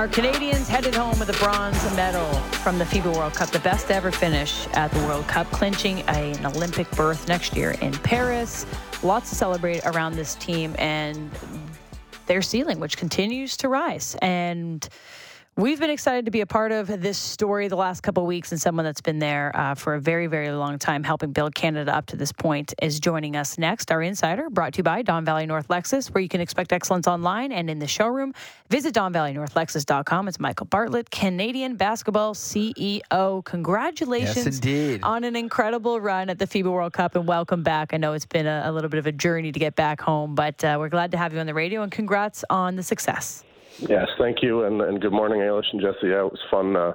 Our Canadians headed home with a bronze medal from the FIBA World Cup, the best ever finish at the World Cup, clinching an Olympic berth next year in Paris. Lots to celebrate around this team and their ceiling, which continues to rise. And We've been excited to be a part of this story the last couple of weeks, and someone that's been there uh, for a very, very long time, helping build Canada up to this point, is joining us next. Our insider, brought to you by Don Valley North Lexus, where you can expect excellence online and in the showroom. Visit DonValleyNorthLexus.com. It's Michael Bartlett, Canadian basketball CEO. Congratulations yes, indeed. on an incredible run at the FIBA World Cup, and welcome back. I know it's been a, a little bit of a journey to get back home, but uh, we're glad to have you on the radio, and congrats on the success. Yes, thank you, and, and good morning, Ailish and Jesse. Yeah, it was fun uh,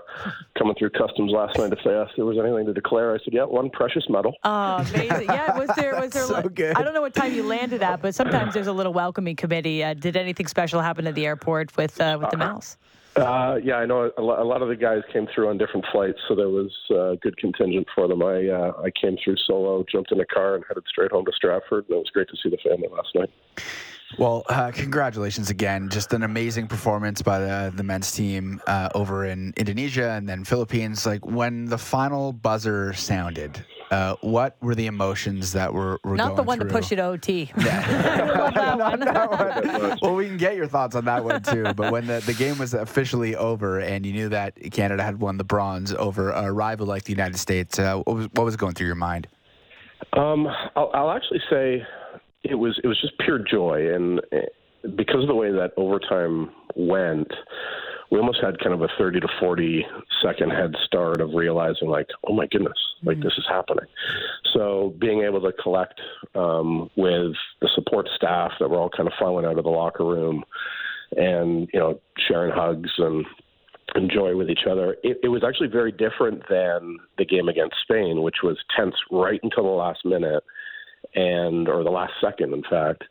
coming through customs last night. If they asked if there was anything to declare, I said, "Yeah, one precious metal." Oh, amazing! Yeah, was there was there? so good. I don't know what time you landed at, but sometimes there's a little welcoming committee. Uh, did anything special happen at the airport with uh, with the mouse? Uh, yeah, I know a lot of the guys came through on different flights, so there was a uh, good contingent for them. I uh, I came through solo, jumped in a car, and headed straight home to Stratford. And it was great to see the family last night. Well, uh, congratulations again. Just an amazing performance by the, the men's team uh, over in Indonesia and then Philippines. Like when the final buzzer sounded, uh, what were the emotions that were, were not the one through? to push it OT? Yeah. that one. that one. Well, we can get your thoughts on that one too. But when the, the game was officially over and you knew that Canada had won the bronze over a rival like the United States, uh, what was what was going through your mind? Um, I'll, I'll actually say it was it was just pure joy, and eh, because of the way that overtime went, we almost had kind of a 30 to 40 second head start of realizing like, oh my goodness, like this is happening. So being able to collect um, with the support staff that were all kind of filing out of the locker room, and you know sharing hugs and enjoy with each other. It, it was actually very different than the game against Spain, which was tense right until the last minute and or the last second, in fact.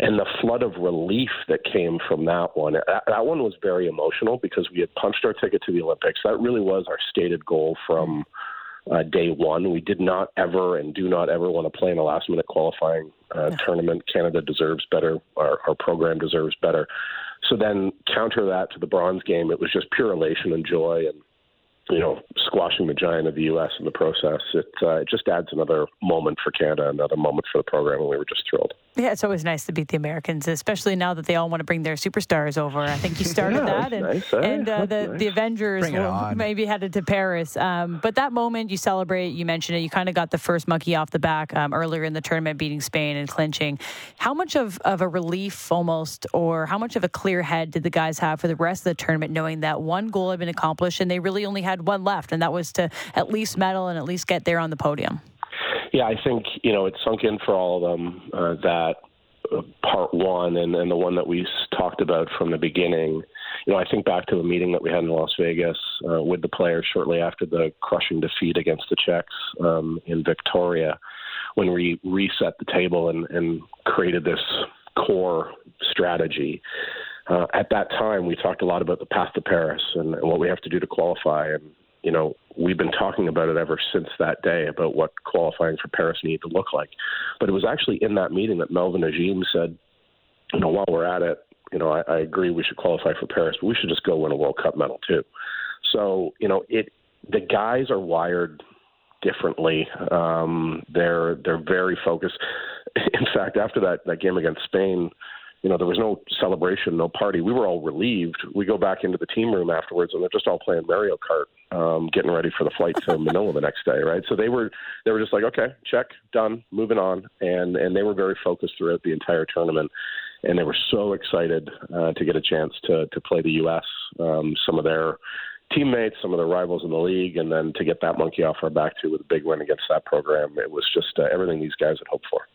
And the flood of relief that came from that one, that, that one was very emotional because we had punched our ticket to the Olympics. That really was our stated goal from uh, day one. We did not ever and do not ever want to play in a last minute qualifying uh, no. tournament. Canada deserves better. Our, our program deserves better. So then counter that to the bronze game. It was just pure elation and joy and you know, squashing the giant of the U.S. in the process. It, uh, it just adds another moment for Canada, another moment for the program, and we were just thrilled. Yeah, it's always nice to beat the Americans, especially now that they all want to bring their superstars over. I think you started yeah, that, and, nice, eh? and uh, the nice. the Avengers maybe headed to Paris. Um, but that moment, you celebrate. You mentioned it. You kind of got the first monkey off the back um, earlier in the tournament, beating Spain and clinching. How much of of a relief, almost, or how much of a clear head did the guys have for the rest of the tournament, knowing that one goal had been accomplished and they really only had one left, and that was to at least medal and at least get there on the podium? Yeah, I think you know it sunk in for all of them uh, that uh, part one and, and the one that we talked about from the beginning. You know, I think back to the meeting that we had in Las Vegas uh, with the players shortly after the crushing defeat against the Czechs um, in Victoria, when we reset the table and, and created this core strategy. Uh, at that time, we talked a lot about the path to Paris and, and what we have to do to qualify. And you know, we've been talking about it ever since that day about what qualifying for Paris needed to look like. But it was actually in that meeting that Melvin Ejim said, you know, while we're at it, you know, I, I agree we should qualify for Paris, but we should just go win a World Cup medal too. So, you know, it the guys are wired differently. Um, they're they're very focused. In fact, after that that game against Spain, you know, there was no celebration, no party. We were all relieved. We go back into the team room afterwards, and they're just all playing Mario Kart, um, getting ready for the flight to Manila the next day, right? So they were they were just like, okay, check, done, moving on, and and they were very focused throughout the entire tournament, and they were so excited uh, to get a chance to to play the U.S. Um, some of their teammates, some of their rivals in the league, and then to get that monkey off our back too with a big win against that program. It was just uh, everything these guys had hoped for.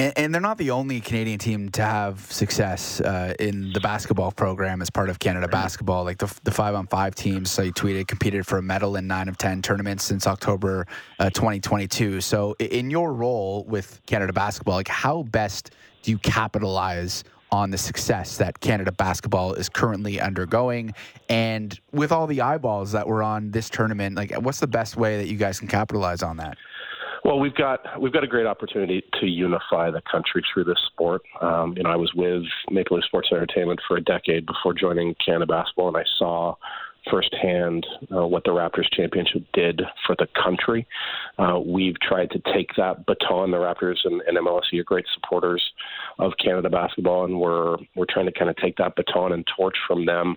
And, and, they're not the only Canadian team to have success uh, in the basketball program as part of Canada basketball. Like the, the five on five teams, so you tweeted, competed for a medal in nine of 10 tournaments since October uh, 2022. So, in your role with Canada basketball, like how best do you capitalize on the success that Canada basketball is currently undergoing? And with all the eyeballs that were on this tournament, like what's the best way that you guys can capitalize on that? Well, we've got we've got a great opportunity to unify the country through this sport. Um, you know, I was with Maple Leaf Sports Entertainment for a decade before joining Canada Basketball, and I saw firsthand uh, what the Raptors championship did for the country. Uh, we've tried to take that baton. The Raptors and, and MLSE are great supporters of Canada basketball, and we're we're trying to kind of take that baton and torch from them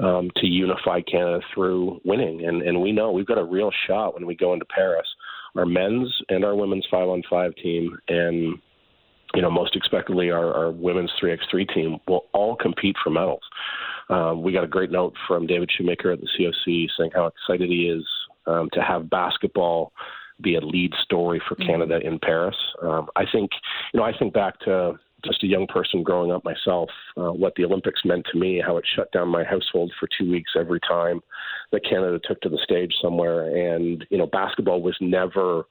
um, to unify Canada through winning. And and we know we've got a real shot when we go into Paris our men's and our women's five on five team and you know most expectedly our, our women's 3x3 team will all compete for medals. Um, we got a great note from David Shoemaker at the COC saying how excited he is um, to have basketball be a lead story for mm-hmm. Canada in Paris. Um, I think, you know, I think back to just a young person growing up myself, uh, what the Olympics meant to me, how it shut down my household for two weeks every time that Canada took to the stage somewhere. And, you know, basketball was never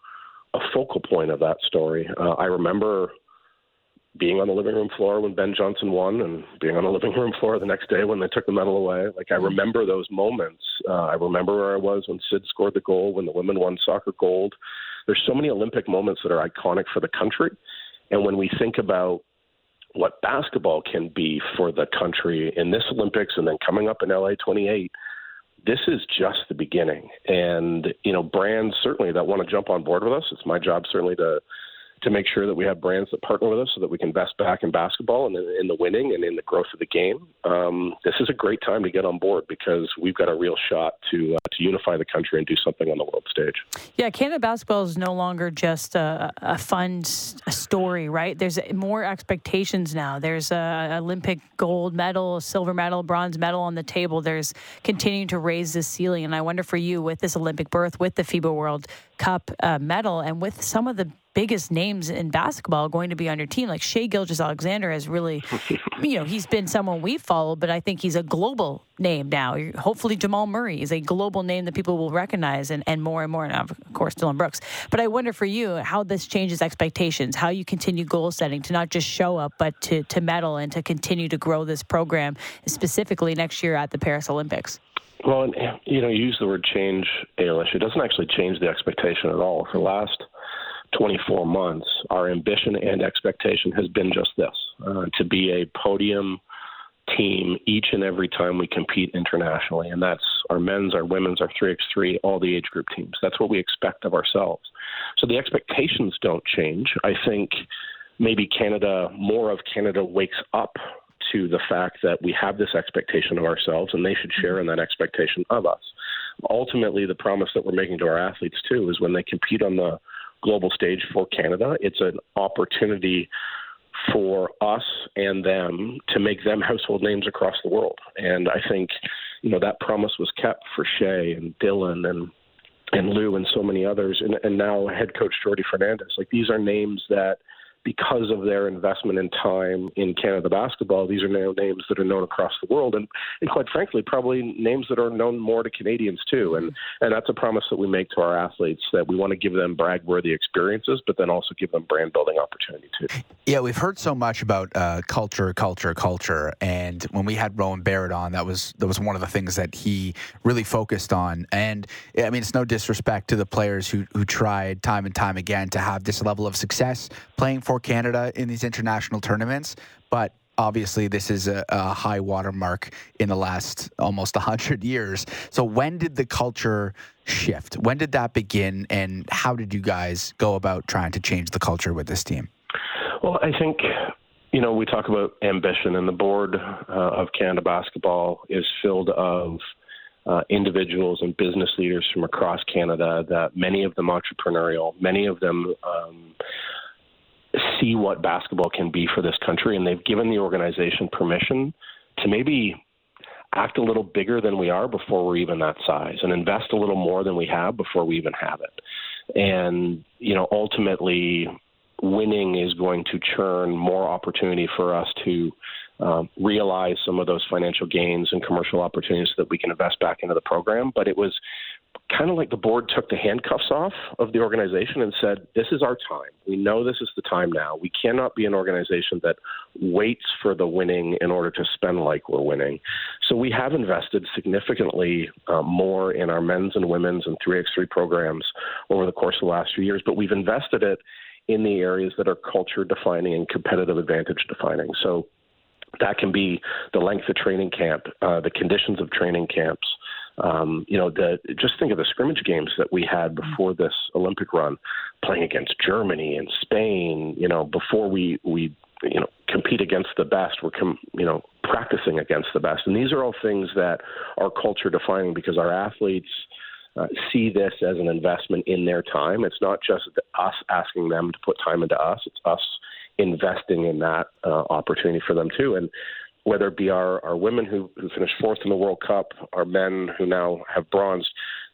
a focal point of that story. Uh, I remember being on the living room floor when Ben Johnson won and being on the living room floor the next day when they took the medal away. Like, I remember those moments. Uh, I remember where I was when Sid scored the goal, when the women won soccer gold. There's so many Olympic moments that are iconic for the country. And when we think about what basketball can be for the country in this Olympics and then coming up in LA 28, this is just the beginning. And, you know, brands certainly that want to jump on board with us, it's my job certainly to to make sure that we have brands that partner with us so that we can invest back in basketball and in, the winning and in the growth of the game. Um, this is a great time to get on board because we've got a real shot to uh, to unify the country and do something on the world stage. Yeah, Canada basketball is no longer just a, a fun story, right? There's more expectations now. There's a Olympic gold medal, silver medal, bronze medal on the table. There's continuing to raise the ceiling, and I wonder for you with this Olympic berth, with the FIBA World Cup uh, medal, and with some of the biggest names in basketball going to be on your team. Like Shai Gilgeous-Alexander has really, you know, he's been someone we've followed, but I think he's a global name now. Hopefully, Jamal Murray is a global name that people will recognize, and, and more and more. And of course, Dillon Brooks. But I wonder for you how this changes expectations, how you continue goal setting to not just show up, but to, to medal and to continue to grow this program, specifically next year at the Paris Olympics. Well, you know, you use the word change, Ailish. It doesn't actually change the expectation at all. For the last 24 months, our ambition and expectation has been just this uh, to be a podium team each and every time we compete internationally. And that's our men's, our women's, our 3x3, all the age group teams. That's what we expect of ourselves. So the expectations don't change. I think maybe Canada, more of Canada wakes up to the fact that we have this expectation of ourselves and they should share in that expectation of us. Ultimately, the promise that we're making to our athletes, too, is when they compete on the global stage for Canada. It's an opportunity for us and them to make them household names across the world. And I think, you know, that promise was kept for Shai and Dillon and and Lu and so many others, and, and now head coach Jordi Fernandez. Like these are names that because of their investment in time in Canada basketball, these are now names that are known across the world, and, and quite frankly, probably names that are known more to Canadians too. And and that's a promise that we make to our athletes that we want to give them brag-worthy experiences, but then also give them brand-building opportunity too. Yeah, we've heard so much about uh, culture, culture, culture, and when we had Rowan Barrett on, that was that was one of the things that he really focused on. And I mean, it's no disrespect to the players who who tried time and time again to have this level of success playing for for Canada in these international tournaments, but obviously this is a, a high watermark in the last almost 100 years. So when did the culture shift? When did that begin and how did you guys go about trying to change the culture with this team? Well, I think you know, we talk about ambition, and the board uh, of Canada Basketball is filled of uh, individuals and business leaders from across Canada. That many of them entrepreneurial, many of them um, see what basketball can be for this country, and they've given the organization permission to maybe act a little bigger than we are before we're even that size, and invest a little more than we have before we even have it. And you know, ultimately, winning is going to churn more opportunity for us to um, realize some of those financial gains and commercial opportunities that we can invest back into the program. But it was kind of like the board took the handcuffs off of the organization and said, This is our time. We know this is the time now. We cannot be an organization that waits for the winning in order to spend like we're winning. So we have invested significantly uh, more in our men's and women's and 3x3 programs over the course of the last few years, but we've invested it in the areas that are culture defining and competitive advantage defining. So that can be the length of training camp, uh, the conditions of training camps. Um, you know, the, just think of the scrimmage games that we had before this Olympic run, playing against Germany and Spain. You know, before we we you know compete against the best, we're com- you know practicing against the best, and these are all things that are culture defining because our athletes. Uh, see this as an investment in their time. It's not just us asking them to put time into us. It's us investing in that uh, opportunity for them too. And whether it be our, our women who, who finished fourth in the World Cup, our men who now have bronze,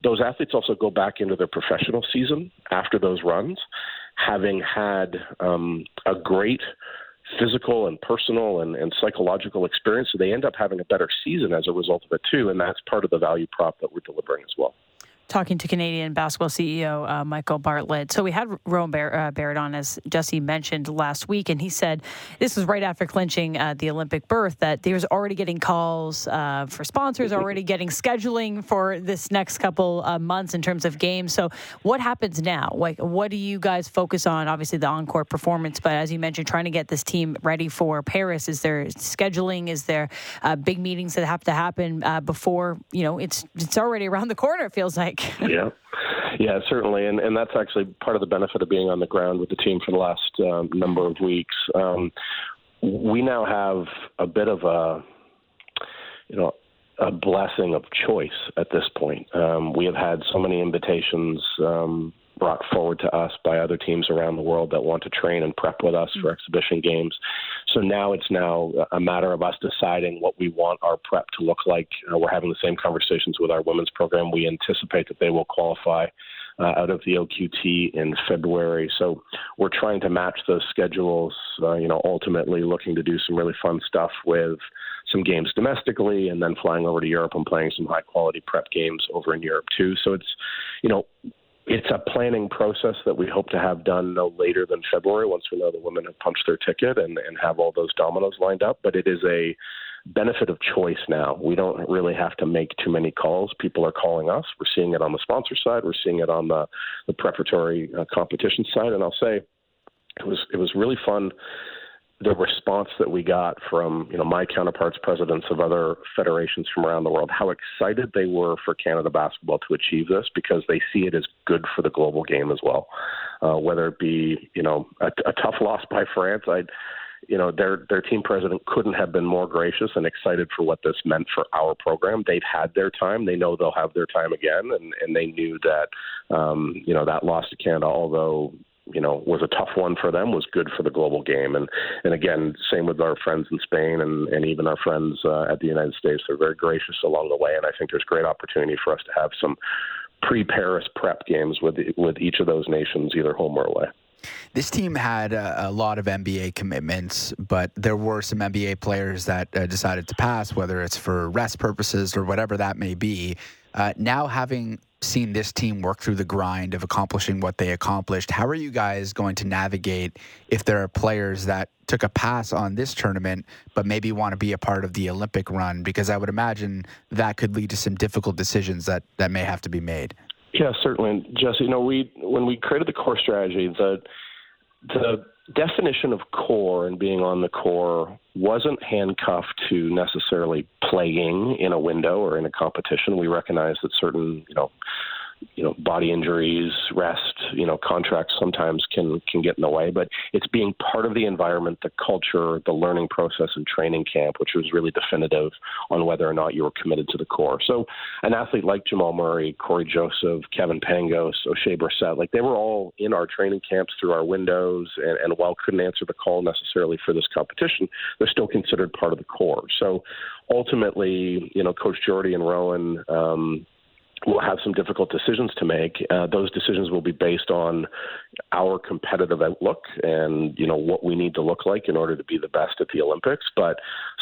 those athletes also go back into their professional season after those runs, having had um, a great physical and personal and, and psychological experience. So they end up having a better season as a result of it, too. And that's part of the value prop that we're delivering as well talking to Canadian basketball CEO uh, Michael Bartlett. So we had Rowan Bar- uh, Barrett on, as Jesse mentioned last week, and he said this was right after clinching uh, the Olympic berth that he was already getting calls uh, for sponsors, already getting scheduling for this next couple uh, months in terms of games. So what happens now? Like, what do you guys focus on? Obviously, the encore performance, but as you mentioned, trying to get this team ready for Paris. Is there scheduling? Is there uh, big meetings that have to happen before? You know, it's it's already around the corner. It feels like yeah. Yeah, certainly, and and that's actually part of the benefit of being on the ground with the team for the last um, number of weeks. Um, we now have a bit of a, you know, a blessing of choice at this point. Um, we have had so many invitations um, brought forward to us by other teams around the world that want to train and prep with us for exhibition games. So now it's now a matter of us deciding what we want our prep to look like. Uh, we're having the same conversations with our women's program. We anticipate that they will qualify uh, out of the OQT in February. So we're trying to match those schedules. Uh, you know, ultimately looking to do some really fun stuff with some games domestically, and then flying over to Europe and playing some high quality prep games over in Europe too. So it's, you know, it's a planning process that we hope to have done no later than February once we know the women have punched their ticket and, and have all those dominoes lined up. But it is a benefit of choice now. We don't really have to make too many calls. People are calling us. We're seeing it on the sponsor side. We're seeing it on the, the preparatory uh, competition side. And I'll say it was it was really fun the response that we got from you know my counterparts, presidents of other federations from around the world, how excited they were for Canada basketball to achieve this because they see it as good for the global game as well. Uh, whether it be you know a, a tough loss by France, I you know their their team president couldn't have been more gracious and excited for what this meant for our program. They've had their time. They know they'll have their time again, and and they knew that um, you know that loss to Canada, although you know was a tough one for them was good for the global game and and again same with our friends in Spain and and even our friends uh, at the United States they're very gracious along the way and I think there's great opportunity for us to have some pre-Paris prep games with with each of those nations either home or away. This team had a, a, lot of NBA commitments, but there were some NBA players that uh, decided to pass, whether it's for rest purposes or whatever that may be. Uh, now, having seen this team work through the grind of accomplishing what they accomplished. How are you guys going to navigate if there are players that took a pass on this tournament but maybe want to be a part of the Olympic run? Because I would imagine that could lead to some difficult decisions that, that may have to be made. Yeah, certainly. Jesse, you know, we when we created the core strategy, the the definition of core and being on the core wasn't handcuffed to necessarily playing in a window or in a competition. We recognize that certain, you know, you know body injuries rest you know contracts sometimes can can get in the way but it's being part of the environment the culture the learning process and training camp which was really definitive on whether or not you were committed to the core. So an athlete like Jamal Murray Corey Joseph Kevin Pangos Oshae Brissett like they were all in our training camps through our windows and, and while couldn't answer the call necessarily for this competition they're still considered part of the core. So ultimately you know coach Jordi and Rowan um, we'll have some difficult decisions to make. Uh, those decisions will be based on our competitive outlook and you know what we need to look like in order to be the best at the Olympics. But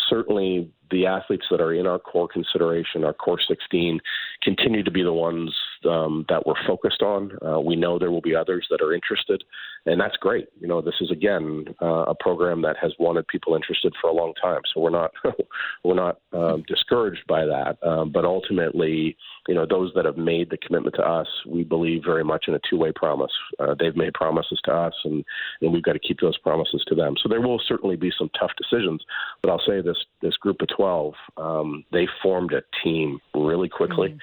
certainly, the athletes that are in our core consideration, our core 16, continue to be the ones um, that we're focused on. Uh, we know there will be others that are interested, and that's great. You know, this is again uh, a program that has wanted people interested for a long time, so we're not we're not um, discouraged by that. Um, but ultimately, you know, those that have made the commitment to us, we believe very much in a two-way promise. Uh, they've made promises to us, and and we've got to keep those promises to them. So there will certainly be some tough decisions, but I'll say this: this group of twelve, um, they formed a team really quickly. Mm-hmm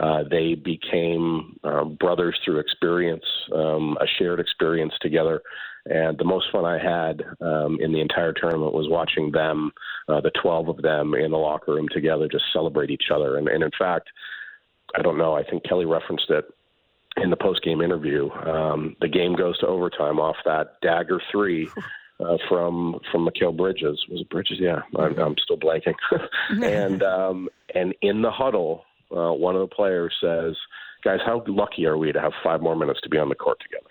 uh, they became uh, brothers through experience, um, a shared experience together. And the most fun I had um, in the entire tournament was watching them, uh, the 12 of them in the locker room together, just celebrate each other. And, and in fact, I don't know, I think Kelly referenced it in the post game interview. Um, the game goes to overtime off that dagger three. Uh, from from Mikal Bridges was it Bridges? Yeah, I'm, I'm still blanking. and um, and in the huddle, uh, one of the players says, "Guys, how lucky are we to have five more minutes to be on the court together?"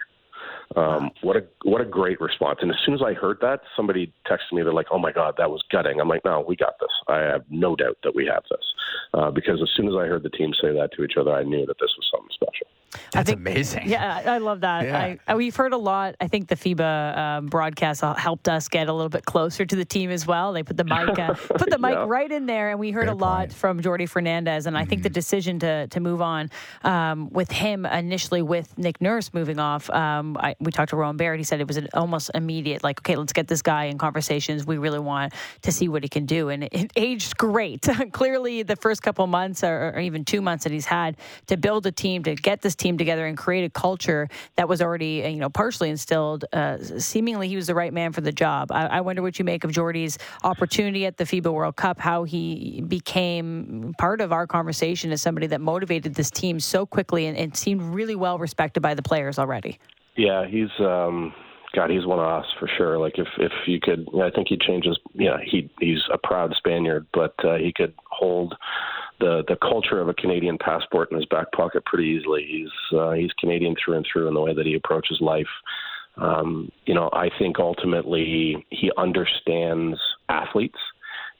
Um, what a what a great response! And as soon as I heard that, somebody texted me. They're like, "Oh my God, that was gutting." I'm like, "No, we got this. I have no doubt that we have this." Uh, because as soon as I heard the team say that to each other, I knew that this was something special. That's think, amazing. Yeah, I love that. Yeah. I, I, we've heard a lot. I think the FIBA um, broadcast helped us get a little bit closer to the team as well. They put the mic uh, put the mic yeah. right in there, and we heard Great a lot point. from Jordi Fernandez. And I mm-hmm. think the mm-hmm. decision to to move on um, with him initially with Nick Nurse moving off. Um, I, we talked to Rowan Barrett. He said it was an almost immediate, like, okay, let's get this guy in conversations. We really want to see what he can do, and it aged great. Clearly, the first couple months or, or even two months that he's had to build a team to get this team together and create a culture that was already, uh, you know, partially instilled. Uh, seemingly, he was the right man for the job. I, I wonder what you make of Jordi's opportunity at the FIBA World Cup, how he became part of our conversation as somebody that motivated this team so quickly and, and seemed really well respected by the players already. Yeah, he's. Um God, he's one of us for sure. Like if if you could, I think he'd change his. Yeah, he he's a proud Spaniard, but uh, he could hold the the culture of a Canadian passport in his back pocket pretty easily. He's uh, he's Canadian through and through in the way that he approaches life. Um, you know, I think ultimately he understands athletes.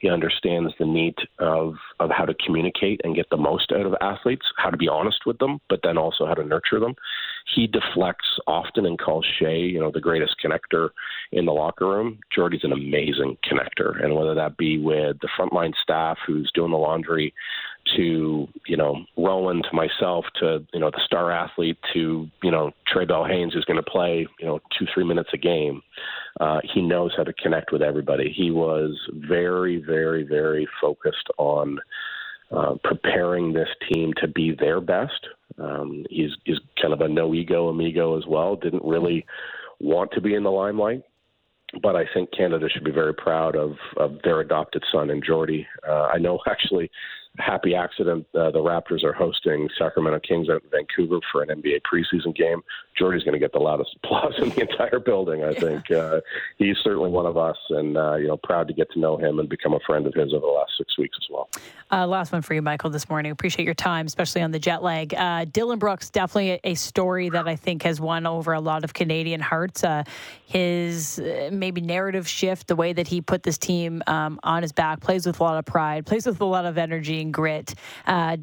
He understands the need of, of how to communicate and get the most out of athletes, how to be honest with them, but then also how to nurture them. He deflects often and calls Shai, you know, the greatest connector in the locker room. Jordi's an amazing connector. And whether that be with the frontline staff who's doing the laundry to, you know, Rowan to myself to, you know, the star athlete to, you know, Trae Bell-Haynes who's going to play, you know, two, three minutes a game. Uh, he knows how to connect with everybody. He was very, very, very focused on uh, preparing this team to be their best. Um, he's, he's kind of a no ego amigo as well. Didn't really want to be in the limelight, but I think Canada should be very proud of, of their adopted son and Jordi. Uh, I know actually happy accident. Uh, the Raptors are hosting Sacramento Kings out in Vancouver for an NBA preseason game. Jordi's going to get the loudest applause in the entire building. I think uh, he's certainly one of us, and uh, you know, proud to get to know him and become a friend of his over the last six weeks as well. Uh, last one for you, Michael, this morning. Appreciate your time, especially on the jet lag. Uh, Dillon Brooks, definitely a, a, story that I think has won over a lot of Canadian hearts. Uh, his maybe narrative shift, the way that he put this team um, on his back, plays with a lot of pride, plays with a lot of energy and grit.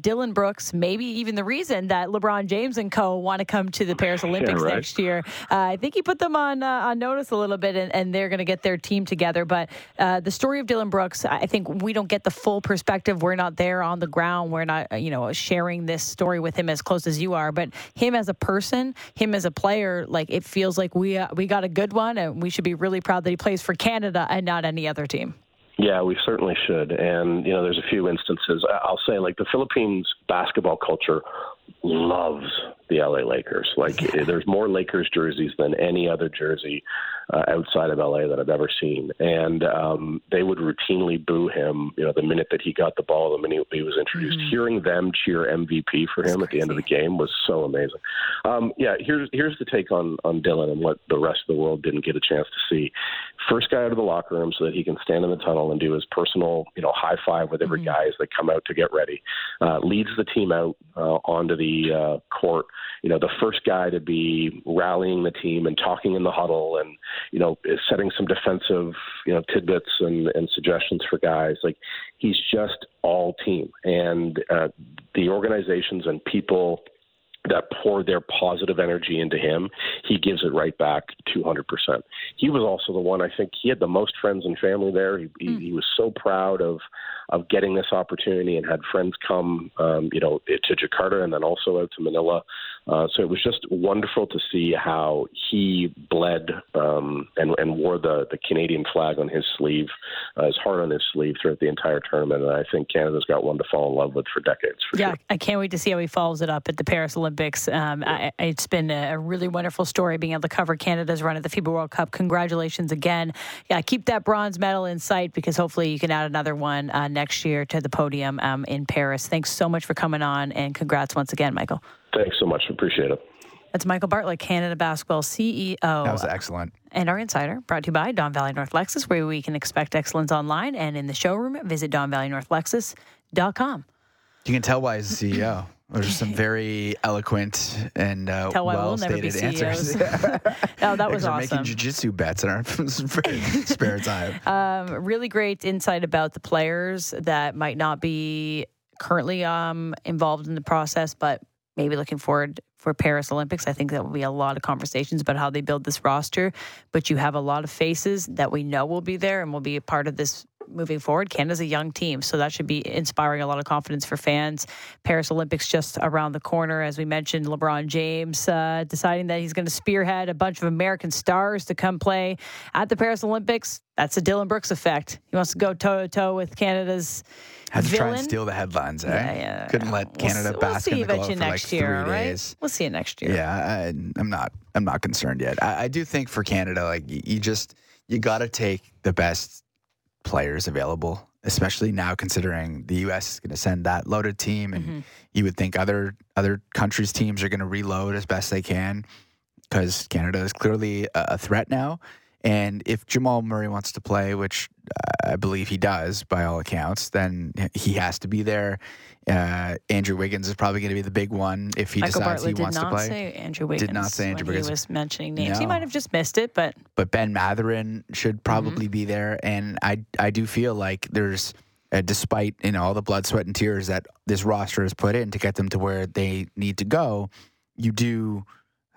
Dillon Brooks, maybe even the reason that LeBron James and co want to come to the Paris Olympics. Olympics yeah, right. next year. Uh, I think he put them on uh, on notice a little bit, and, and they're going to get their team together. But uh, the story of Dillon Brooks, I think we don't get the full perspective. We're not there on the ground. We're not, you know, sharing this story with him as close as you are. But him as a person, him as a player, like it feels like we uh, we got a good one, and we should be really proud that he plays for Canada and not any other team. Yeah, we certainly should. And, you know, there's a few instances. I'll say, like, the Philippines basketball culture loves the LA Lakers. Like there's more Lakers jerseys than any other jersey uh, outside of LA that I've ever seen, and um, they would routinely boo him. You know, the minute that he got the ball, the minute he was introduced, mm-hmm. hearing them cheer MVP for him That's at the end of the game was so amazing. Um, yeah, here's here's the take on on Dillon and what the rest of the world didn't get a chance to see. First guy out of the locker room so that he can stand in the tunnel and do his personal, you know, high five with every mm-hmm. guy as they come out to get ready. Uh, leads the team out uh, onto the uh, court you know, the first guy to be rallying the team and talking in the huddle and, you know, setting some defensive, you know, tidbits and, and suggestions for guys. Like he's just all team. And uh, the organizations and people that pour their positive energy into him, he gives it right back 200%. He was also the one, I think, he had the most friends and family there. He, mm. he, he was so proud of of getting this opportunity and had friends come, um, you know, to Jakarta and then also out to Manila. Uh, so it was just wonderful to see how he bled um, and, and wore the, the Canadian flag on his sleeve, uh, his heart on his sleeve throughout the entire tournament. And I think Canada's got one to fall in love with for decades. For yeah, sure. I can't wait to see how he follows it up at the Paris Olympics. Um, I, it's been a really wonderful story being able to cover Canada's run at the FIBA World Cup. Congratulations again. Yeah, keep that bronze medal in sight because hopefully you can add another one uh, next year to the podium um, in Paris. Thanks so much for coming on and congrats once again, Michael. Thanks so much. Appreciate it. That's Michael Bartlett, Canada Basketball CEO. That was excellent. And our insider, brought to you by Don Valley North Lexus, where we can expect excellence online and in the showroom. Visit DonValleyNorthLexus.com. You can tell why he's a CEO. There's some very eloquent and uh, well stated answers. No, that was awesome. making jiu-jitsu bets in our spare time. Um, really great insight about the players that might not be currently um, involved in the process, but maybe looking forward for Paris Olympics. I think that will be a lot of conversations about how they build this roster. But you have a lot of faces that we know will be there and will be a part of this moving forward. Canada's a young team, so that should be inspiring a lot of confidence for fans. Paris Olympics just around the corner, as we mentioned. LeBron James uh, deciding that he's going to spearhead a bunch of American stars to come play at the Paris Olympics. That's the Dillon Brooks effect. He wants to go toe to toe with Canada's. Had to villain. try and steal the headlines, eh? Yeah, yeah. Couldn't let Canada we'll, bask we'll in the glow for next like year, three right? days. We'll see you next year. Yeah, I, am not. I'm not concerned yet. I, I do think for Canada, like you just you got to take the best players available, especially now considering the U.S. is going to send that loaded team, and mm-hmm. you would think other other countries' teams are going to reload as best they can because Canada is clearly a, a threat now. And if Jamal Murray wants to play, which I believe he does by all accounts, then he has to be there. Uh, Andrew Wiggins is probably going to be the big one if he Michael decides Bartlett he wants to play. Say Andrew Wiggins did not say Andrew Wiggins. He was mentioning names. No. He might have just missed it, but but Ben Mathurin should probably mm-hmm. be there. And I I do feel like there's. Uh, despite you know all the blood, sweat, and tears that this roster has put in to get them to where they need to go, you do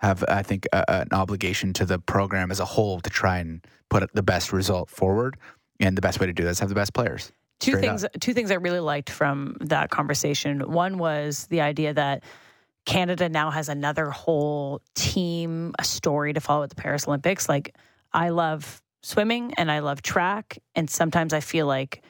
have, I think, a, an obligation to the program as a whole to try and put the best result forward. And the best way to do that is have the best players. Two things. Up. Two things I really liked from that conversation. One was the idea that Canada now has another whole team, a story to follow at the Paris Olympics. Like I love swimming and I love track, and sometimes I feel like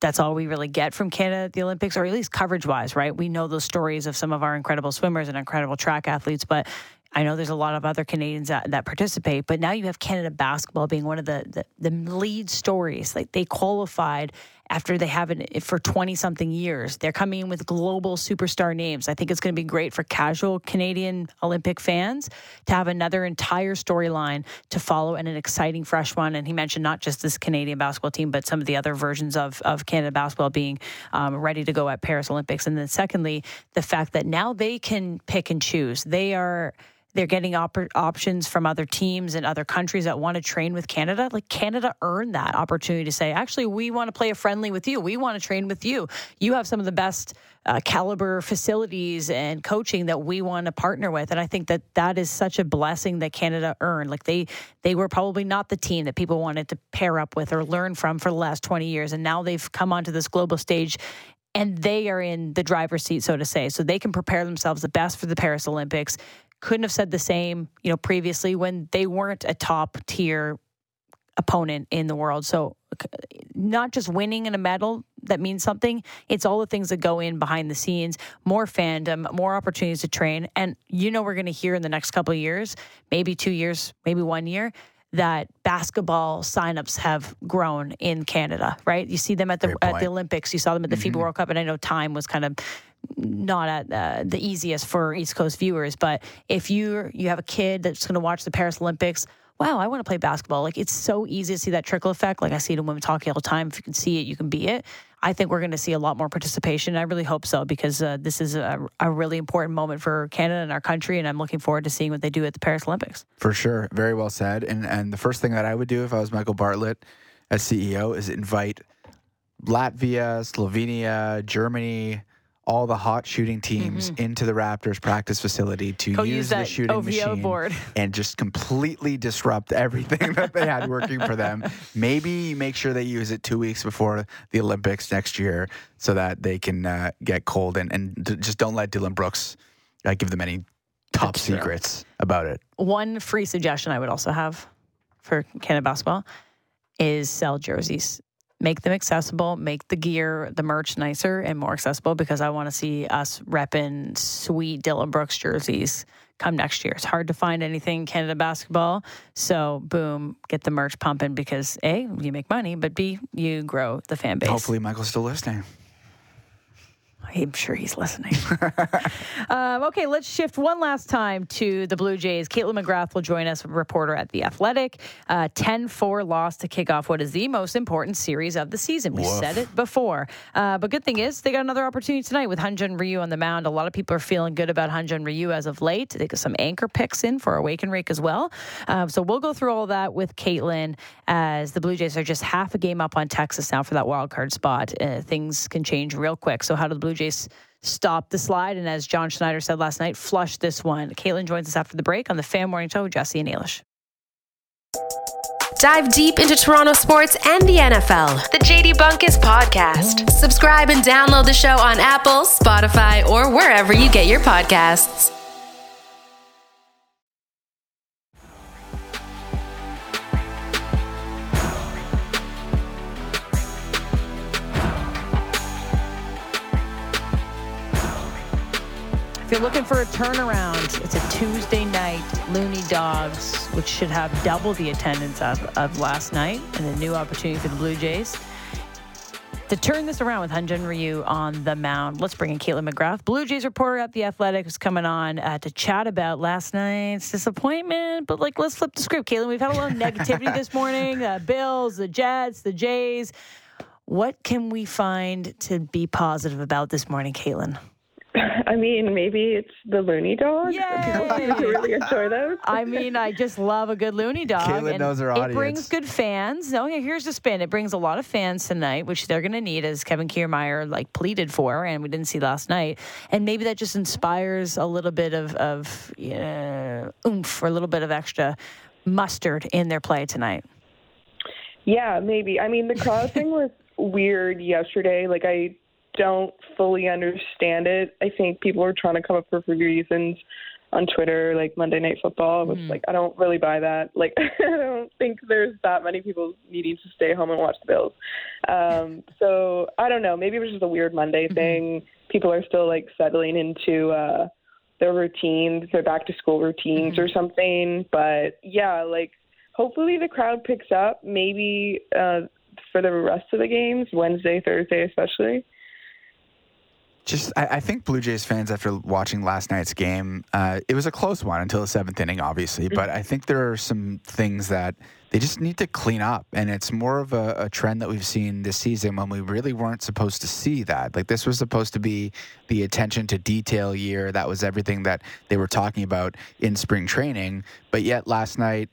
that's all we really get from Canada at the Olympics, or at least coverage wise, right? We know those stories of some of our incredible swimmers and incredible track athletes, but I know there's a lot of other Canadians that, that participate, but now you have Canada basketball being one of the, the, the lead stories. Like they qualified after they haven't for 20 something years. They're coming in with global superstar names. I think it's going to be great for casual Canadian Olympic fans to have another entire storyline to follow and an exciting fresh one. And he mentioned not just this Canadian basketball team, but some of the other versions of, of Canada basketball being um, ready to go at Paris Olympics. And then secondly, the fact that now they can pick and choose. They are they're getting op- options from other teams and other countries that want to train with Canada. Like Canada earned that opportunity to say, actually, we want to play a friendly with you. We want to train with you. You have some of the best uh, caliber facilities and coaching that we want to partner with. And I think that that is such a blessing that Canada earned. Like they they were probably not the team that people wanted to pair up with or learn from for the last 20 years. And now they've come onto this global stage and they are in the driver's seat, so to say. So they can prepare themselves the best for the Paris Olympics couldn't have said the same, you know, previously when they weren't a top tier opponent in the world. So not just winning in a medal that means something, it's all the things that go in behind the scenes, more fandom, more opportunities to train. And you know we're going to hear in the next couple of years, maybe 2 years, maybe 1 year, that basketball signups have grown in Canada, right? You see them at the at the Olympics, you saw them at the mm-hmm. FIBA World Cup, and I know time was kind of not at uh, the easiest for East Coast viewers, but if you you have a kid that's going to watch the Paris Olympics, wow, I want to play basketball. Like it's so easy to see that trickle effect. Like I see it in women's hockey all the time. If you can see it, you can be it. I think we're going to see a lot more participation. I really hope so because uh, this is a, a, really important moment for Canada and our country, and I'm looking forward to seeing what they do at the Paris Olympics. For sure, very well said. And and the first thing that I would do if I was Michael Bartlett as CEO is invite Latvia, Slovenia, Germany, all the hot shooting teams mm-hmm. into the Raptors practice facility to Go use, use the shooting OVO machine board. and just completely disrupt everything that they had working for them. Maybe make sure they use it two weeks before the Olympics next year so that they can uh, get cold and, and just don't let Dillon Brooks uh, give them any top That's secrets true. about it. One free suggestion I would also have for Canada basketball is sell jerseys make them accessible, make the gear, the merch nicer and more accessible because I want to see us repping sweet Dillon Brooks jerseys come next year. It's hard to find anything Canada basketball. So, boom, get the merch pumping because A, you make money, but B, you grow the fan base. Hopefully, Michael's still listening. I'm sure he's listening. um, okay, let's shift one last time to the Blue Jays. Kaitlyn McGrath will join us, reporter at The Athletic. Uh, 10 uh, 4 loss to kick off what is the most important series of the season. We Woof. said it before. Uh, but good thing is, they got another opportunity tonight with Hyun-Jin Ryu on the mound. A lot of people are feeling good about Hyun-Jin Ryu as of late. They got some anchor picks in for a wake and rake as well. Um, so we'll go through all that with Kaitlyn as the Blue Jays are just half a game up on Texas now for that wild card spot. Uh, things can change real quick. So, how do the Blue Jays stop the slide? And as John Schneider said last night, flush this one. Kaitlyn joins us after the break on the Fan Morning Show with Jesse and Ailish. Dive deep into Toronto sports and the NFL. The JD Bunkis Podcast. Subscribe and download the show on Apple, Spotify, or wherever you get your podcasts. If you're looking for a turnaround, it's a Tuesday night Loonie Dogs, which should have double the attendance of, of last night, and a new opportunity for the Blue Jays to turn this around with Hyun-Jin Ryu on the mound. Let's bring in Kaitlyn McGrath, Blue Jays reporter at the Athletic, who's coming on uh, to chat about last night's disappointment. But like, let's flip the script, Kaitlyn. We've had a lot of negativity this morning. Uh, Bills, the Jets, the Jays. What can we find to be positive about this morning, Kaitlyn? I mean, maybe it's the Loonie Dog. Yeah, People really enjoy those. I mean, I just love a good Loonie Dog. Kaitlyn knows her audience. It brings good fans. Oh, yeah, here's the spin. It brings a lot of fans tonight, which they're going to need, as Kevin Kiermaier like pleaded for, and we didn't see last night. And maybe that just inspires a little bit of of oomph or a little bit of extra mustard in their play tonight. Yeah, maybe. I mean, the crowd thing was weird yesterday. Like I don't fully understand it. I think people are trying to come up with reasons on Twitter, like Monday Night Football. Was mm-hmm. like, I don't really buy that. Like, I don't think there's that many people needing to stay home and watch the Bills. Um, so I don't know. Maybe it was just a weird Monday mm-hmm. thing. People are still like settling into uh, their routines, their back to school routines mm-hmm. or something. But yeah, like hopefully the crowd picks up. Maybe uh, for the rest of the games, Wednesday, Thursday, especially. Just, I, I, think Blue Jays fans, after watching last night's game, uh, it was a close one until the seventh inning, obviously. But I think there are some things that they just need to clean up, and it's more of a, a, trend that we've seen this season when we really weren't supposed to see that. Like this was supposed to be the attention to detail year. That was everything that they were talking about in spring training. But yet last night,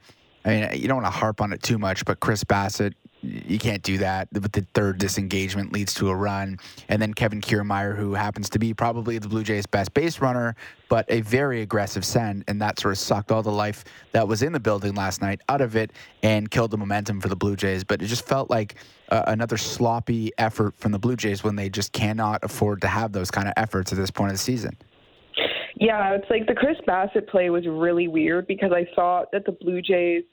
I mean, you don't want to harp on it too much, but Chris Bassitt you can't do that. But the third disengagement leads to a run. And then Kevin Kiermaier, who happens to be probably the Blue Jays' best base runner, but a very aggressive send. And that sort of sucked all the life that was in the building last night out of it and killed the momentum for the Blue Jays. But it just felt like uh, another sloppy effort from the Blue Jays when they just cannot afford to have those kind of efforts at this point of the season. Yeah, it's like the Chris Bassitt play was really weird because I thought that the Blue Jays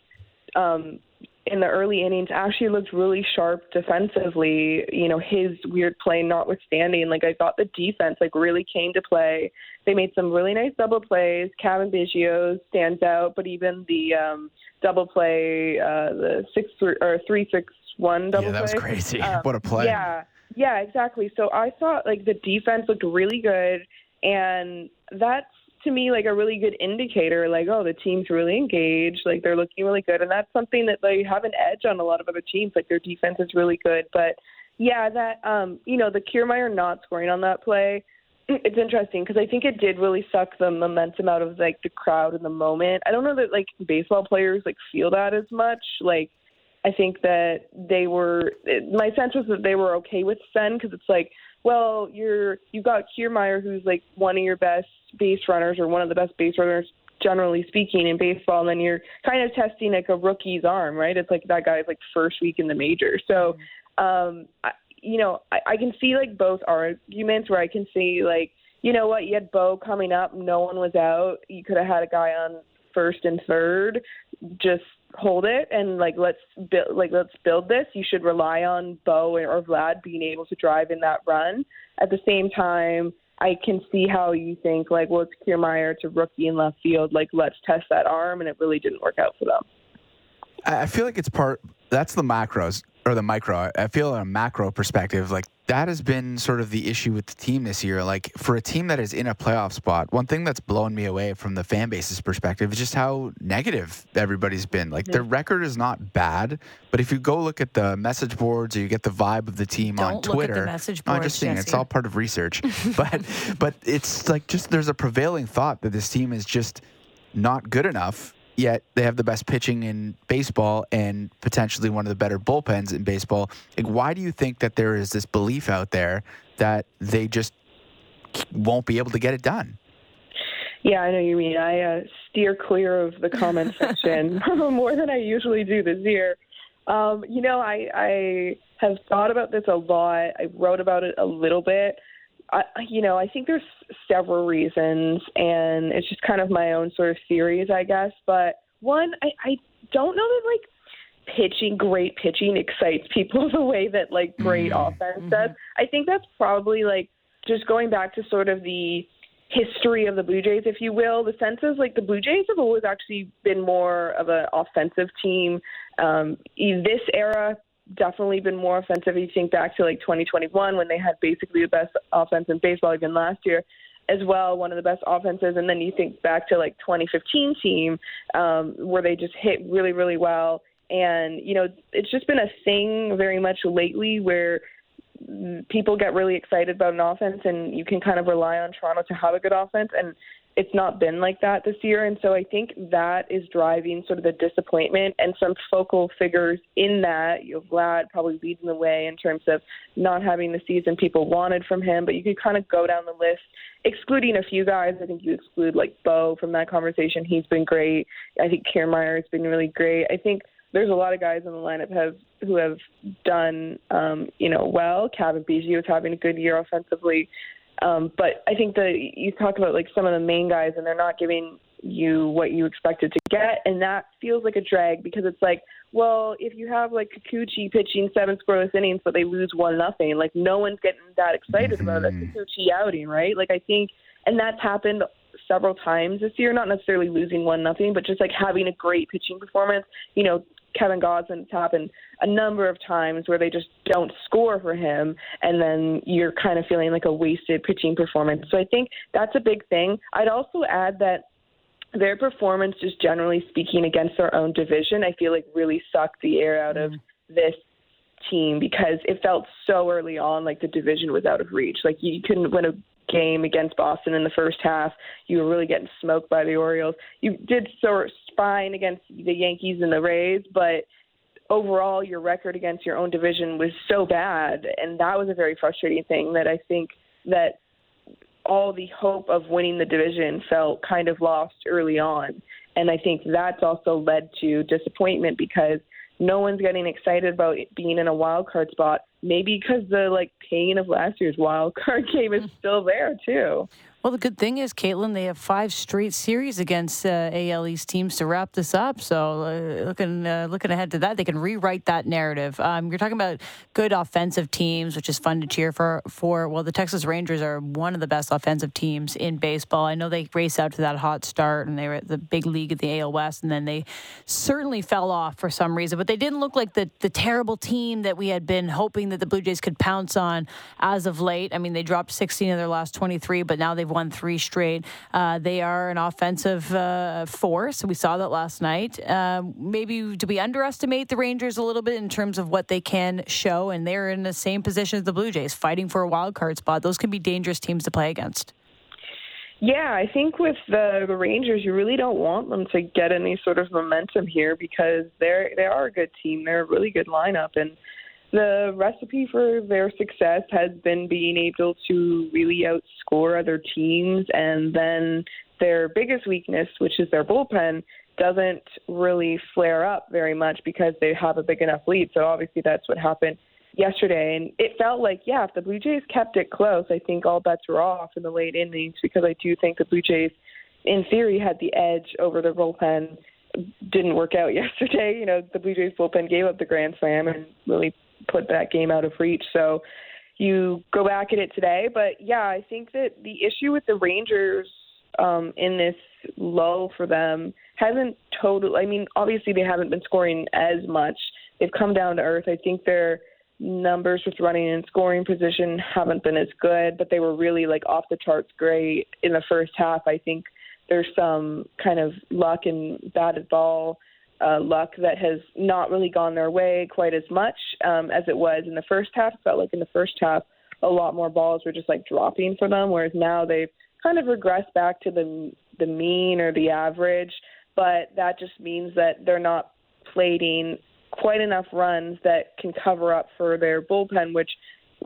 um, in the early innings actually looked really sharp defensively. You know, his weird play notwithstanding, like I thought the defense like really came to play. They made some really nice double plays. Cavan Biggio stands out, but even the um, double play, uh, the six three or three six one double yeah, that play. was crazy. Um, what a play! Yeah, yeah, exactly. So I thought like the defense looked really good, and that's to me like a really good indicator like oh the team's really engaged like they're looking really good and that's something that they have an edge on a lot of other teams like their defense is really good but yeah that um you know the Kiermaier not scoring on that play it's interesting because I think it did really suck the momentum out of like the crowd in the moment. I don't know that like baseball players like feel that as much. Like I think that they were. it, My sense was that they were okay with Sen because it's like well, you're you've got Kiermaier, who's like one of your best base runners or one of the best base runners generally speaking in baseball, and then you're kind of testing like a rookie's arm, right? It's like that guy's like first week in the major, so. Um, I, you know, I, I can see like both arguments where I can see like, you know what, you had Bo coming up, no one was out. You could have had a guy on first and third, just hold it and like let's build like let's build this. You should rely on Bo or Vlad being able to drive in that run. At the same time, I can see how you think like, well, it's Kiermaier to rookie in left field. Like, let's test that arm, and it really didn't work out for them. I feel like it's part. That's the macros or the micro. I feel on a macro perspective, like that has been sort of the issue with the team this year. Like for a team that is in a playoff spot, one thing that's blown me away from the fan base's perspective is just how negative everybody's been. Like their record is not bad, but if you go look at the message boards or you get the vibe of the team Don't on Twitter, the message boards, I'm just saying Jesse. it's all part of research. but but it's like just there's a prevailing thought that this team is just not good enough. Yet they have the best pitching in baseball and potentially one of the better bullpens in baseball. Like, why do you think that there is this belief out there that they just won't be able to get it done? Yeah, I know you mean. I uh, steer clear of the comment section more than I usually do this year. Um, you know, I, I have thought about this a lot. I wrote about it a little bit. I, you know, I think there's several reasons, and it's just kind of my own sort of theories, I guess. But one, I, I don't know that like pitching, great pitching excites people the way that like great offense does. I think that's probably like just going back to sort of the history of the Blue Jays, if you will. The sense is like the Blue Jays have always actually been more of an offensive team. Um, in this era, definitely been more offensive. You think back to like 2021 when they had basically the best offense in baseball again last year as well, one of the best offenses. And then you think back to like 2015 team um, where they just hit really, really well. And, you know, it's just been a thing very much lately where people get really excited about an offense and you can kind of rely on Toronto to have a good offense and it's not been like that this year. And so I think that is driving sort of the disappointment and some focal figures in that. You know Vlad probably leading the way in terms of not having the season people wanted from him but you could kind of go down the list excluding a few guys. I think you exclude like Bo from that conversation. He's been great. I think Kiermaier has been really great. I think there's a lot of guys in the lineup have who have done um, you know well. Cavan Biggio is having a good year offensively, um, but I think that you talk about like some of the main guys and they're not giving you what you expected to get, and that feels like a drag because it's like, well, if you have like Kikuchi pitching seven scoreless innings but they lose one nothing, like no one's getting that excited about a Kikuchi outing, right? Like I think, and that's happened several times this year. Not necessarily losing one nothing, but just like having a great pitching performance. You know, Kevin Gausman's happened a number of times where they just don't score for him, and then you're kind of feeling like a wasted pitching performance. So I think that's a big thing. I'd also add that their performance, just generally speaking, against their own division, I feel like really sucked the air out of mm. this team because it felt so early on like the division was out of reach. Like you couldn't win a game against Boston in the first half. You were really getting smoked by the Orioles. You did sort of fine against the Yankees and the Rays, but overall your record against your own division was so bad and that was a very frustrating thing that I think that all the hope of winning the division felt kind of lost early on. And I think that's also led to disappointment because no one's getting excited about it being in a wild card spot. Maybe because the like pain of last year's wild card game is mm. still there too. Well, the good thing is, Kaitlyn, they have five straight series against uh, AL East teams to wrap this up. So, uh, looking uh, looking ahead to that, they can rewrite that narrative. Um, you're talking about good offensive teams, which is fun to cheer for. For well, the Texas Rangers are one of the best offensive teams in baseball. I know they race out to that hot start, and they were at the big league at the AL West, and then they certainly fell off for some reason. But they didn't look like the the terrible team that we had been hoping that the Blue Jays could pounce on as of late. I mean, they dropped 16 of their last 23, but now they've won three straight. Uh, they are an offensive uh, force. We saw that last night. Um, maybe do we underestimate the Rangers a little bit in terms of what they can show? And they're in the same position as the Blue Jays, fighting for a wild card spot. Those can be dangerous teams to play against. Yeah, I think with the the Rangers, you really don't want them to get any sort of momentum here because they're they are a good team. They're a really good lineup, and the recipe for their success has been being able to really outscore other teams, and then their biggest weakness, which is their bullpen, doesn't really flare up very much because they have a big enough lead. So obviously that's what happened yesterday. And it felt like, yeah, if the Blue Jays kept it close, I think all bets were off in the late innings because I do think the Blue Jays, in theory, had the edge over their bullpen. Didn't work out yesterday. You know, the Blue Jays bullpen gave up the grand slam and really put that game out of reach. So you go back at it today. But yeah, I think that the issue with the Rangers um, in this lull for them hasn't totally. I mean, obviously they haven't been scoring as much. They've come down to earth. I think their numbers with running and scoring position haven't been as good, but they were really like off the charts great in the first half. I think there's some kind of luck and batted ball uh, luck that has not really gone their way quite as much um, as it was in the first half. It felt like in the first half, a lot more balls were just like dropping for them, whereas now they've kind of regressed back to the the mean or the average. But that just means that they're not plating quite enough runs that can cover up for their bullpen, which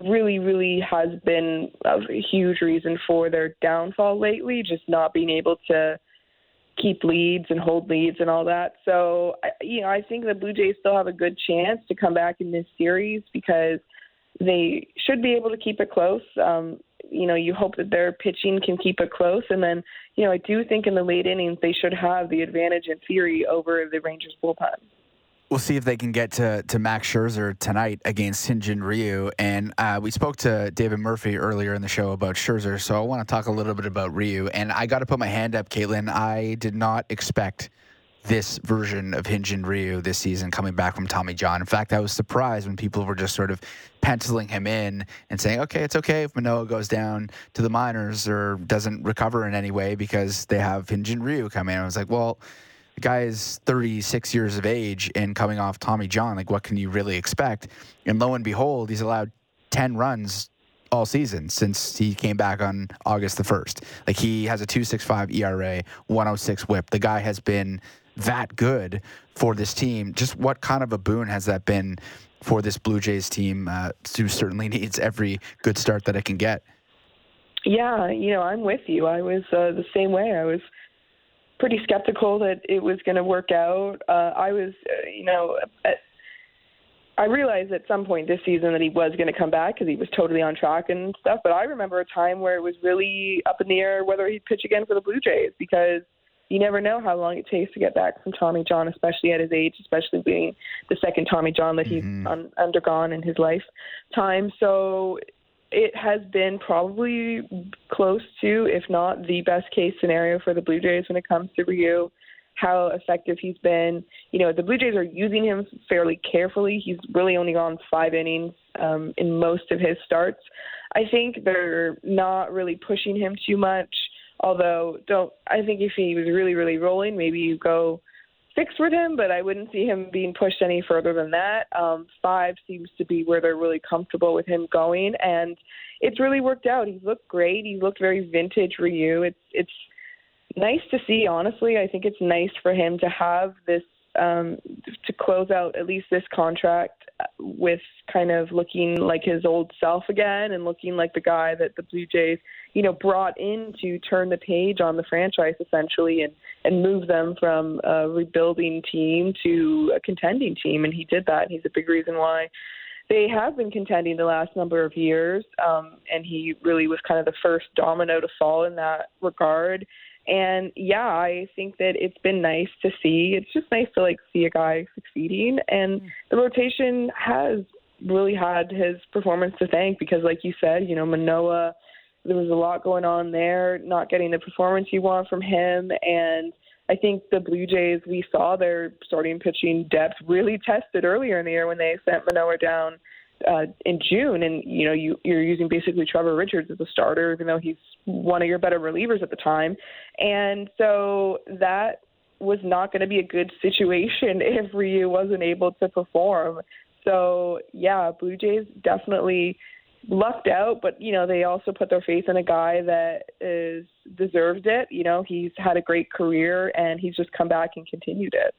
really, really has been a huge reason for their downfall lately, just not being able to keep leads and hold leads and all that. So, you know, I think the Blue Jays still have a good chance to come back in this series because they should be able to keep it close. Um, you know, you hope that their pitching can keep it close. And then, you know, I do think in the late innings they should have the advantage in theory over the Rangers bullpen. We'll see if they can get to, to Max Scherzer tonight against Hyun-Jin Ryu. And uh, we spoke to David Murphy earlier in the show about Scherzer, so I want to talk a little bit about Ryu. And I got to put my hand up, Kaitlyn. I did not expect this version of Hyun-Jin Ryu this season coming back from Tommy John. In fact, I was surprised when people were just sort of penciling him in and saying, okay, it's okay if Manoah goes down to the minors or doesn't recover in any way because they have Hyun-Jin Ryu come in. I was like, well, guy is 36 years of age and coming off Tommy John. Like, what can you really expect? And lo and behold, he's allowed 10 runs all season since he came back on August the 1st. Like, he has a 265 ERA, 106 whip. The guy has been that good for this team. Just what kind of a boon has that been for this Blue Jays team uh, who certainly needs every good start that it can get? Yeah, you know, I'm with you. I was uh, the same way. I was pretty skeptical that it was going to work out. Uh, I was, uh, you know, at, I realized at some point this season that he was going to come back because he was totally on track and stuff. But I remember a time where it was really up in the air whether he'd pitch again for the Blue Jays because you never know how long it takes to get back from Tommy John, especially at his age, especially being the second Tommy John that he's mm-hmm. un- undergone in his lifetime. So it has been probably close to, if not the best case scenario for the Blue Jays when it comes to Ryu. How effective he's been. You know, the Blue Jays are using him fairly carefully. He's really only gone five innings um, in most of his starts. I think they're not really pushing him too much. Although, don't I think if he was really, really rolling, maybe you go six with him, but I wouldn't see him being pushed any further than that. Um, five seems to be where they're really comfortable with him going, and it's really worked out. He's looked great. He's looked very vintage Ryu. It's it's nice to see. Honestly, I think it's nice for him to have this um, to close out at least this contract with kind of looking like his old self again and looking like the guy that the Blue Jays, you know, brought in to turn the page on the franchise essentially and and move them from a rebuilding team to a contending team. And he did that. And he's a big reason why they have been contending the last number of years. Um, and he really was kind of the first domino to fall in that regard. And yeah, I think that it's been nice to see. It's just nice to like see a guy succeeding, and the rotation has really had his performance to thank because, like you said, you know Manoah, there was a lot going on there, not getting the performance you want from him, and I think the Blue Jays we saw their starting pitching depth really tested earlier in the year when they sent Manoah down uh, in June, and you know you you're using basically Trevor Richards as a starter, even though he's one of your better relievers at the time, and so that was not going to be a good situation if Ryu wasn't able to perform. So yeah, Blue Jays definitely lucked out, but you know they also put their faith in a guy that is deserves it. You know, he's had a great career and he's just come back and continued it.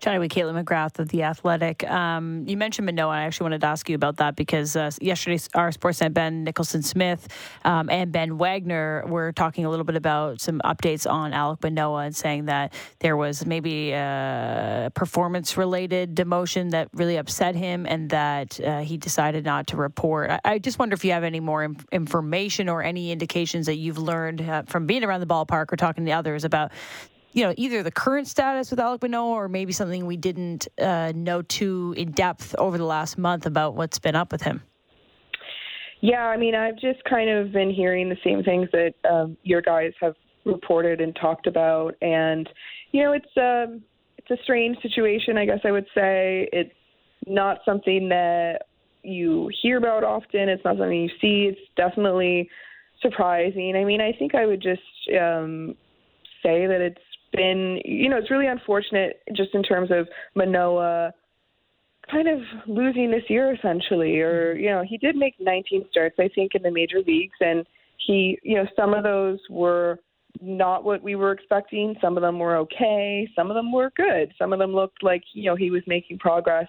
Chatting with Kaitlyn McGrath of The Athletic. Um, you mentioned Manoah. I actually wanted to ask you about that because uh, yesterday our Sportsnet Ben Nicholson Smith um, and Ben Wagner were talking a little bit about some updates on Alek Manoah and saying that there was maybe a performance related demotion that really upset him and that uh, he decided not to report. I, I, just wonder if you have any more information or any indications that you've learned uh, from being around the ballpark or talking to others about you know, either the current status with Alek Manoah or maybe something we didn't uh, know too in depth over the last month about what's been up with him? Yeah, I mean, I've just kind of been hearing the same things that um, your guys have reported and talked about, and you know, it's um, it's a strange situation. I guess I would say it's not something that you hear about often. It's not something you see. It's definitely surprising. I mean, I think I would just um, say that it's been, you know, it's really unfortunate just in terms of Manoah kind of losing this year essentially. Or, you know, he did make 19 starts, I think, in the major leagues. And he, you know, some of those were not what we were expecting. Some of them were okay. Some of them were good. Some of them looked like, you know, he was making progress.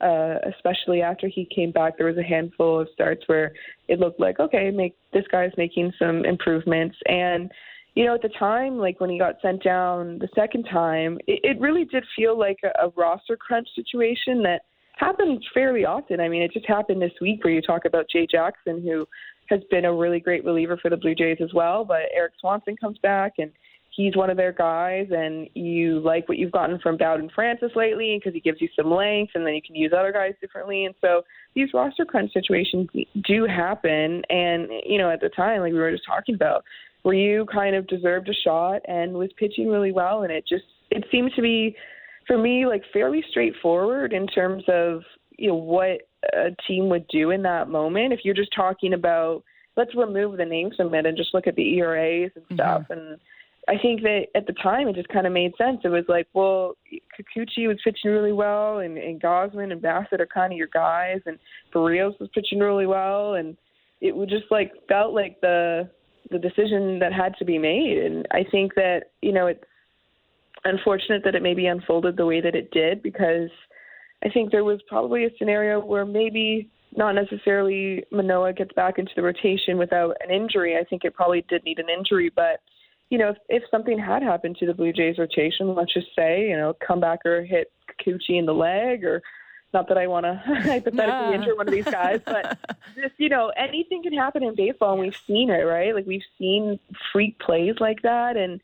Uh, especially after he came back, there was a handful of starts where it looked like, okay, make this guy's making some improvements. And you know, at the time, like when he got sent down the second time, it, it really did feel like a, a roster crunch situation that happens fairly often. I mean, it just happened this week where you talk about Jay Jackson, who has been a really great reliever for the Blue Jays as well. But Erik Swanson comes back and he's one of their guys, and you like what you've gotten from Bowden Francis lately because he gives you some length, and then you can use other guys differently. And so these roster crunch situations do happen. And you know, at the time, like we were just talking about, Ryu kind of deserved a shot and was pitching really well. And it just it seemed to be for me like fairly straightforward in terms of you know what a team would do in that moment. If you're just talking about let's remove the names from it and just look at the ERAs and mm-hmm. stuff mm-hmm. and I think that at the time it just kind of made sense. It was like, well, Kikuchi was pitching really well, and, and Gausman and Bassitt are kind of your guys, and Berrios was pitching really well, and it would just like felt like the the decision that had to be made. And I think that, you know, it's unfortunate that it maybe unfolded the way that it did because I think there was probably a scenario where maybe not necessarily Manoah gets back into the rotation without an injury. I think it probably did need an injury, but you know, if, if something had happened to the Blue Jays rotation, let's just say, you know, comebacker hit Kikuchi in the leg or not that I want to hypothetically yeah. injure one of these guys, but just you know, anything can happen in baseball, and we've seen it, right? Like we've seen freak plays like that, and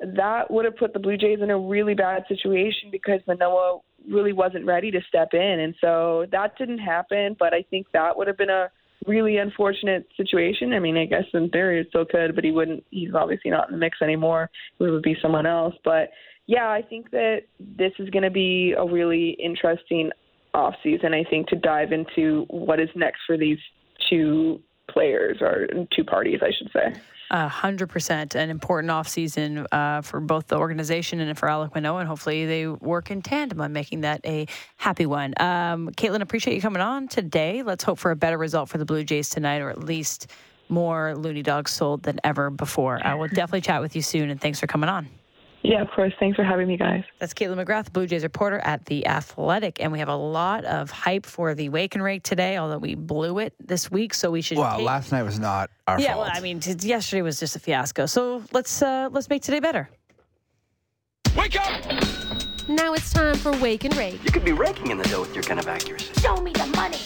that would have put the Blue Jays in a really bad situation because Manoah really wasn't ready to step in, and so that didn't happen. But I think that would have been a really unfortunate situation. I mean, I guess in theory it still could, but he wouldn't. He's obviously not in the mix anymore. It would be someone else, but yeah, I think that this is going to be a really interesting off season. I think to dive into what is next for these two players or two parties, I should say. A hundred percent, an important offseason uh, for both the organization and for Alek Manoah, and hopefully they work in tandem on making that a happy one. Um, Kaitlyn, appreciate you coming on today. Let's hope for a better result for the Blue Jays tonight, or at least more Loonie Dogs sold than ever before. I will definitely chat with you soon, and thanks for coming on. Yeah, of course. Thanks for having me, guys. That's Kaitlyn McGrath, Blue Jays reporter at The Athletic. And we have a lot of hype for the Wake and Rake today, although we blew it this week. So we should. Well, take... last night was not our yeah, fault. well, I mean, t- yesterday was just a fiasco. So let's uh, let's make today better. Wake up! Now it's time for Wake and Rake. You could be raking in the dough with your kind of accuracy. Show me the money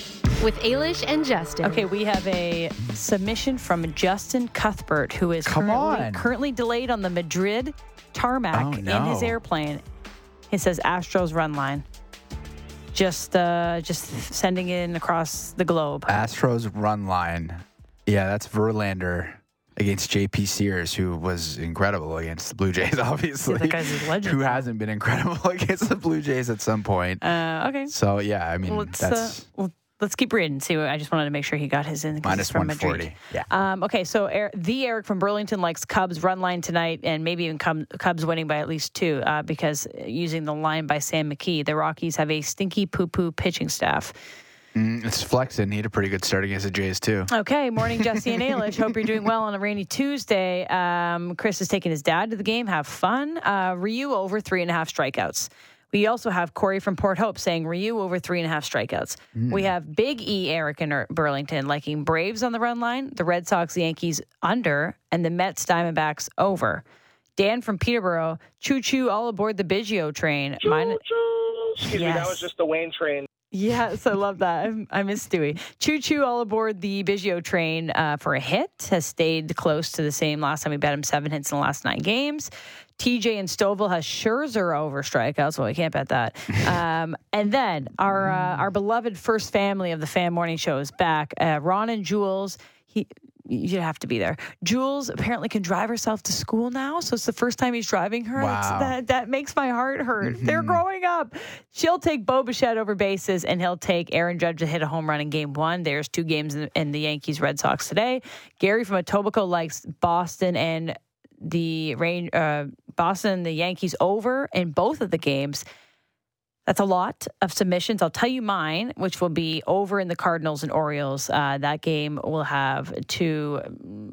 with Ailish and Justin. Okay, we have a submission from Justin Cuthbert, who is currently, currently, delayed on the Madrid tarmac oh, no. in his airplane. It says Astros run line. Just uh, just sending it across the globe. Astros run line. Yeah, that's Verlander against JP Sears, who was incredible against the Blue Jays, obviously. Yeah, that guy's a legend. Who hasn't been incredible against the Blue Jays at some point. Uh, okay. So, yeah, I mean, well, that's. Uh, well, Let's keep reading. See, I just wanted to make sure he got his in. Minus one forty. Yeah. Um, okay, so er, the Eric from Burlington likes Cubs run line tonight, and maybe even Cubs winning by at least two, uh, because using the line by Sam McKee, the Rockies have a stinky poo poo pitching staff. Mm, it's flexing. He had a pretty good start against the Jays too. Okay, morning, Jesse and Ailish. Hope you're doing well on a rainy Tuesday. Um, Chris is taking his dad to the game. Have fun. Uh, Ryu over three and a half strikeouts. We also have Corey from Port Hope saying Ryu over three and a half strikeouts. We have Big E Eric in Burlington liking Braves on the run line, the Red Sox Yankees under, and the Mets Diamondbacks over. Dan from Peterborough, choo choo all aboard the Biggio train. Mine, Excuse me, that was just the Wayne train. Yes, I love that. I- I miss Stewie. Choo choo all aboard the Biggio train uh, for a hit. Has stayed close to the same last time we bet him seven hits in the last nine games. TJ and Stouffville has Scherzer over strikeouts. Well, we can't bet that. Um, and then our uh, our beloved first family of the Fan Morning Show is back. Uh, Ron and Jules. He. You have to be there. Jules apparently can drive herself to school now, so it's the first time he's driving her. Wow. That that makes my heart hurt. They're growing up. She'll take Bo Bichette over bases, and he'll take Aaron Judge to hit a home run in Game One. There's two games in, in the Yankees Red Sox today. Gary from Etobicoke likes Boston and the rain. Uh, Boston and the Yankees over in both of the games. That's a lot of submissions. I'll tell you mine, which will be over in the Cardinals and Orioles. Uh, that game will have two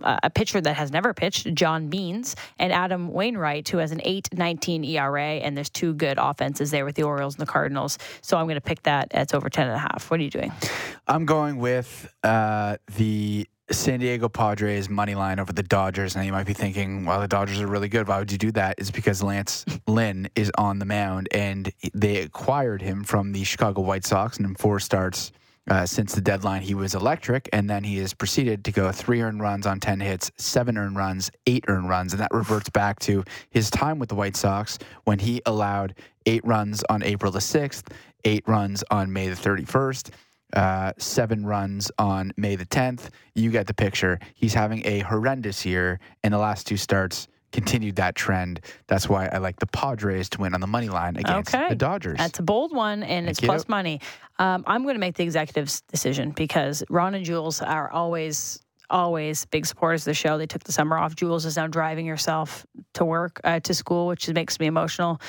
uh, a pitcher that has never pitched, John Means, and Adam Wainwright, who has an 8.19 ERA, and there's two good offenses there with the Orioles and the Cardinals. So I'm going to pick that. It's over 10 and a half. What are you doing? I'm going with uh, the San Diego Padres money line over the Dodgers. Now you might be thinking, well, the Dodgers are really good. Why would you do that? It's because Lance Lynn is on the mound, and they acquired him from the Chicago White Sox, and in four starts. Uh, since the deadline, he was electric, and then he has proceeded to go three earned runs on 10 hits, seven earned runs, eight earned runs. And that reverts back to his time with the White Sox when he allowed eight runs on April the 6th, eight runs on May the 31st, uh, seven runs on May the 10th. You get the picture. He's having a horrendous year, and the last two starts continued that trend. That's why I like the Padres to win on the money line against Okay. the Dodgers. That's a bold one, and it's you. plus money. Um, I'm going to make the executive's decision because Ron and Jules are always, always big supporters of the show. They took the summer off. Jules is now driving herself to work, uh, to school, which makes me emotional.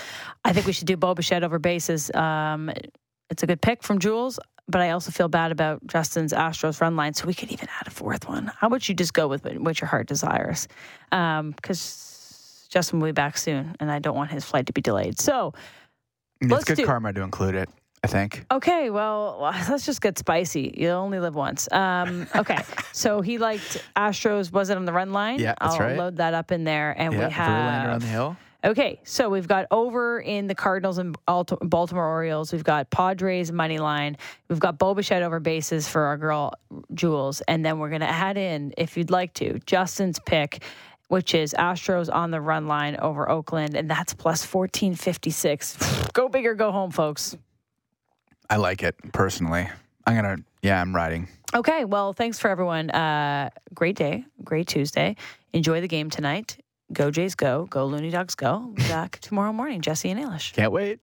I think we should do Bo Bichette over bases. Um, it's a good pick from Jules, but I also feel bad about Justin's Astros run line, so we could even add a fourth one. How about you just go with what your heart desires? Because Justin will be back soon, and I don't want his flight to be delayed. So. it's let's good do- karma to include it, I think. Okay, well, let's just get spicy. You only live once. Um, okay, so he liked Astros. Was it on the run line? Yeah, that's I'll right. load that up in there, and yeah, we Verlander on have. the hill. Okay, so we've got over in the Cardinals and Baltimore Orioles. We've got Padres money line. We've got Bo Bichette over bases for our girl Jules, and then we're going to add in, if you'd like to, Justin's pick, which is Astros on the run line over Oakland, and that's plus fourteen fifty six. go big or go home, folks. I like it personally. I'm gonna. Yeah, I'm riding. Okay, well, thanks for everyone. Uh, great day, great Tuesday. Enjoy the game tonight. Go Jays, go. Go Loonie Dogs, go. Back tomorrow morning. Jesse and Ailish. Can't wait.